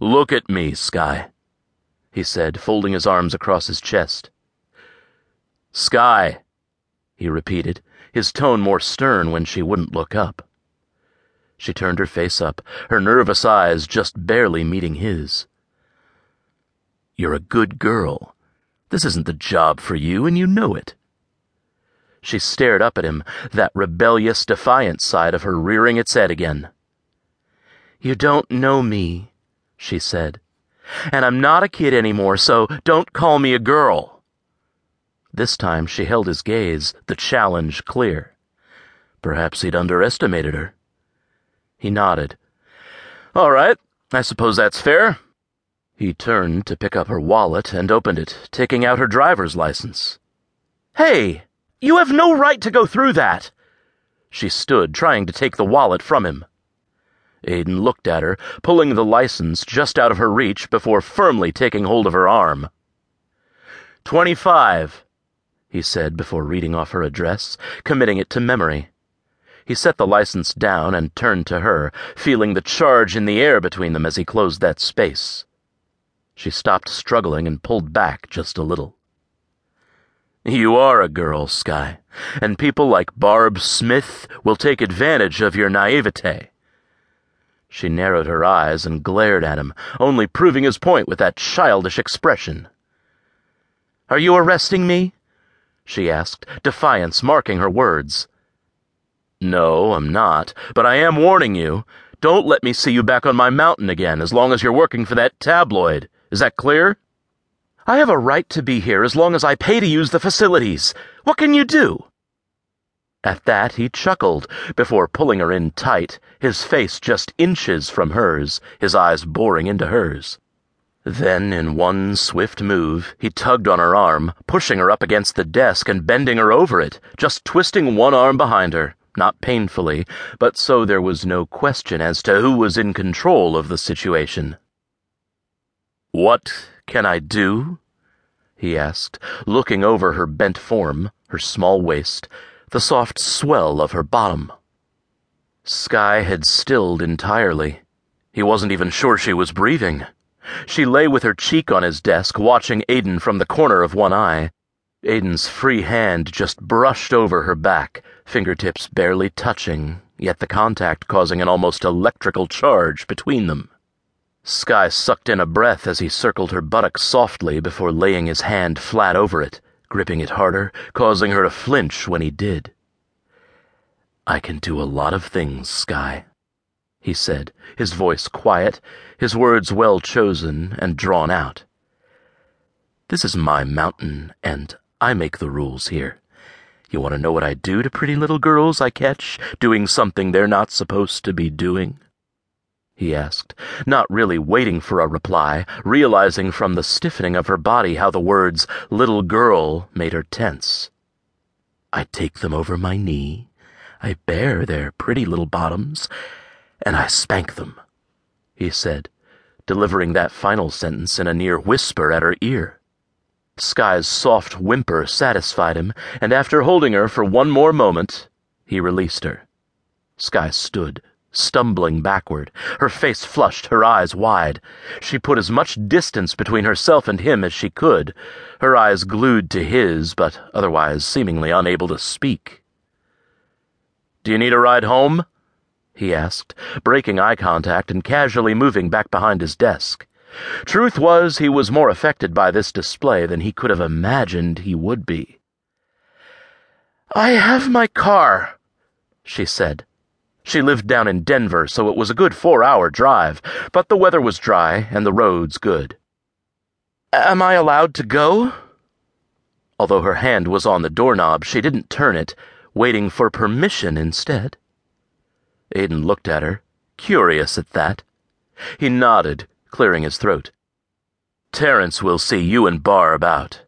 Look at me, Skye, he said, folding his arms across his chest. Skye, he repeated, his tone more stern when she wouldn't look up. She turned her face up, her nervous eyes just barely meeting his. You're a good girl. This isn't the job for you, and you know it. She stared up at him, that rebellious, defiant side of her rearing its head again. You don't know me, she said. And I'm not a kid anymore, so don't call me a girl. This time she held his gaze, the challenge clear. Perhaps he'd underestimated her. He nodded. All right, I suppose that's fair. He turned to pick up her wallet and opened it, taking out her driver's license. Hey! You have no right to go through that! She stood, trying to take the wallet from him. Aidan looked at her, pulling the license just out of her reach before firmly taking hold of her arm. Twenty-five, he said before reading off her address, committing it to memory. He set the license down and turned to her, feeling the charge in the air between them as he closed that space. She stopped struggling and pulled back just a little. You are a girl, Skye, and people like Barb Smith will take advantage of your naivete. She narrowed her eyes and glared at him, only proving his point with that childish expression. Are you arresting me? she asked, defiance marking her words. No, I'm not, but I am warning you. Don't let me see you back on my mountain again as long as you're working for that tabloid. Is that clear? I have a right to be here as long as I pay to use the facilities. What can you do? At that, he chuckled before pulling her in tight, his face just inches from hers, his eyes boring into hers. Then, in one swift move, he tugged on her arm, pushing her up against the desk and bending her over it, just twisting one arm behind her, not painfully, but so there was no question as to who was in control of the situation. What can I do? he asked, looking over her bent form, her small waist, the soft swell of her bottom. Skye had stilled entirely. He wasn't even sure she was breathing. She lay with her cheek on his desk, watching Aidan from the corner of one eye. Aidan's free hand just brushed over her back, fingertips barely touching, yet the contact causing an almost electrical charge between them. Skye sucked in a breath as he circled her buttock softly before laying his hand flat over it, gripping it harder, causing her to flinch when he did. I can do a lot of things, Skye, he said, his voice quiet, his words well chosen and drawn out. This is my mountain, and I make the rules here. You want to know what I do to pretty little girls I catch doing something they're not supposed to be doing? He asked, not really waiting for a reply, realizing from the stiffening of her body how the words little girl made her tense. I take them over my knee, I bare their pretty little bottoms, and I spank them, he said, delivering that final sentence in a near whisper at her ear. Skye's soft whimper satisfied him, and after holding her for one more moment, he released her. Skye stood, stumbling backward, her face flushed, her eyes wide. She put as much distance between herself and him as she could, her eyes glued to his, but otherwise seemingly unable to speak. Do you need a ride home? he asked, breaking eye contact and casually moving back behind his desk. Truth was, he was more affected by this display than he could have imagined he would be. I have my car, she said. She lived down in Denver, so it was a good four hour drive, but the weather was dry and the roads good. Am I allowed to go? Although her hand was on the doorknob, she didn't turn it, waiting for permission instead. Aidan looked at her, curious at that. He nodded, clearing his throat. Terence will see you and Barb out.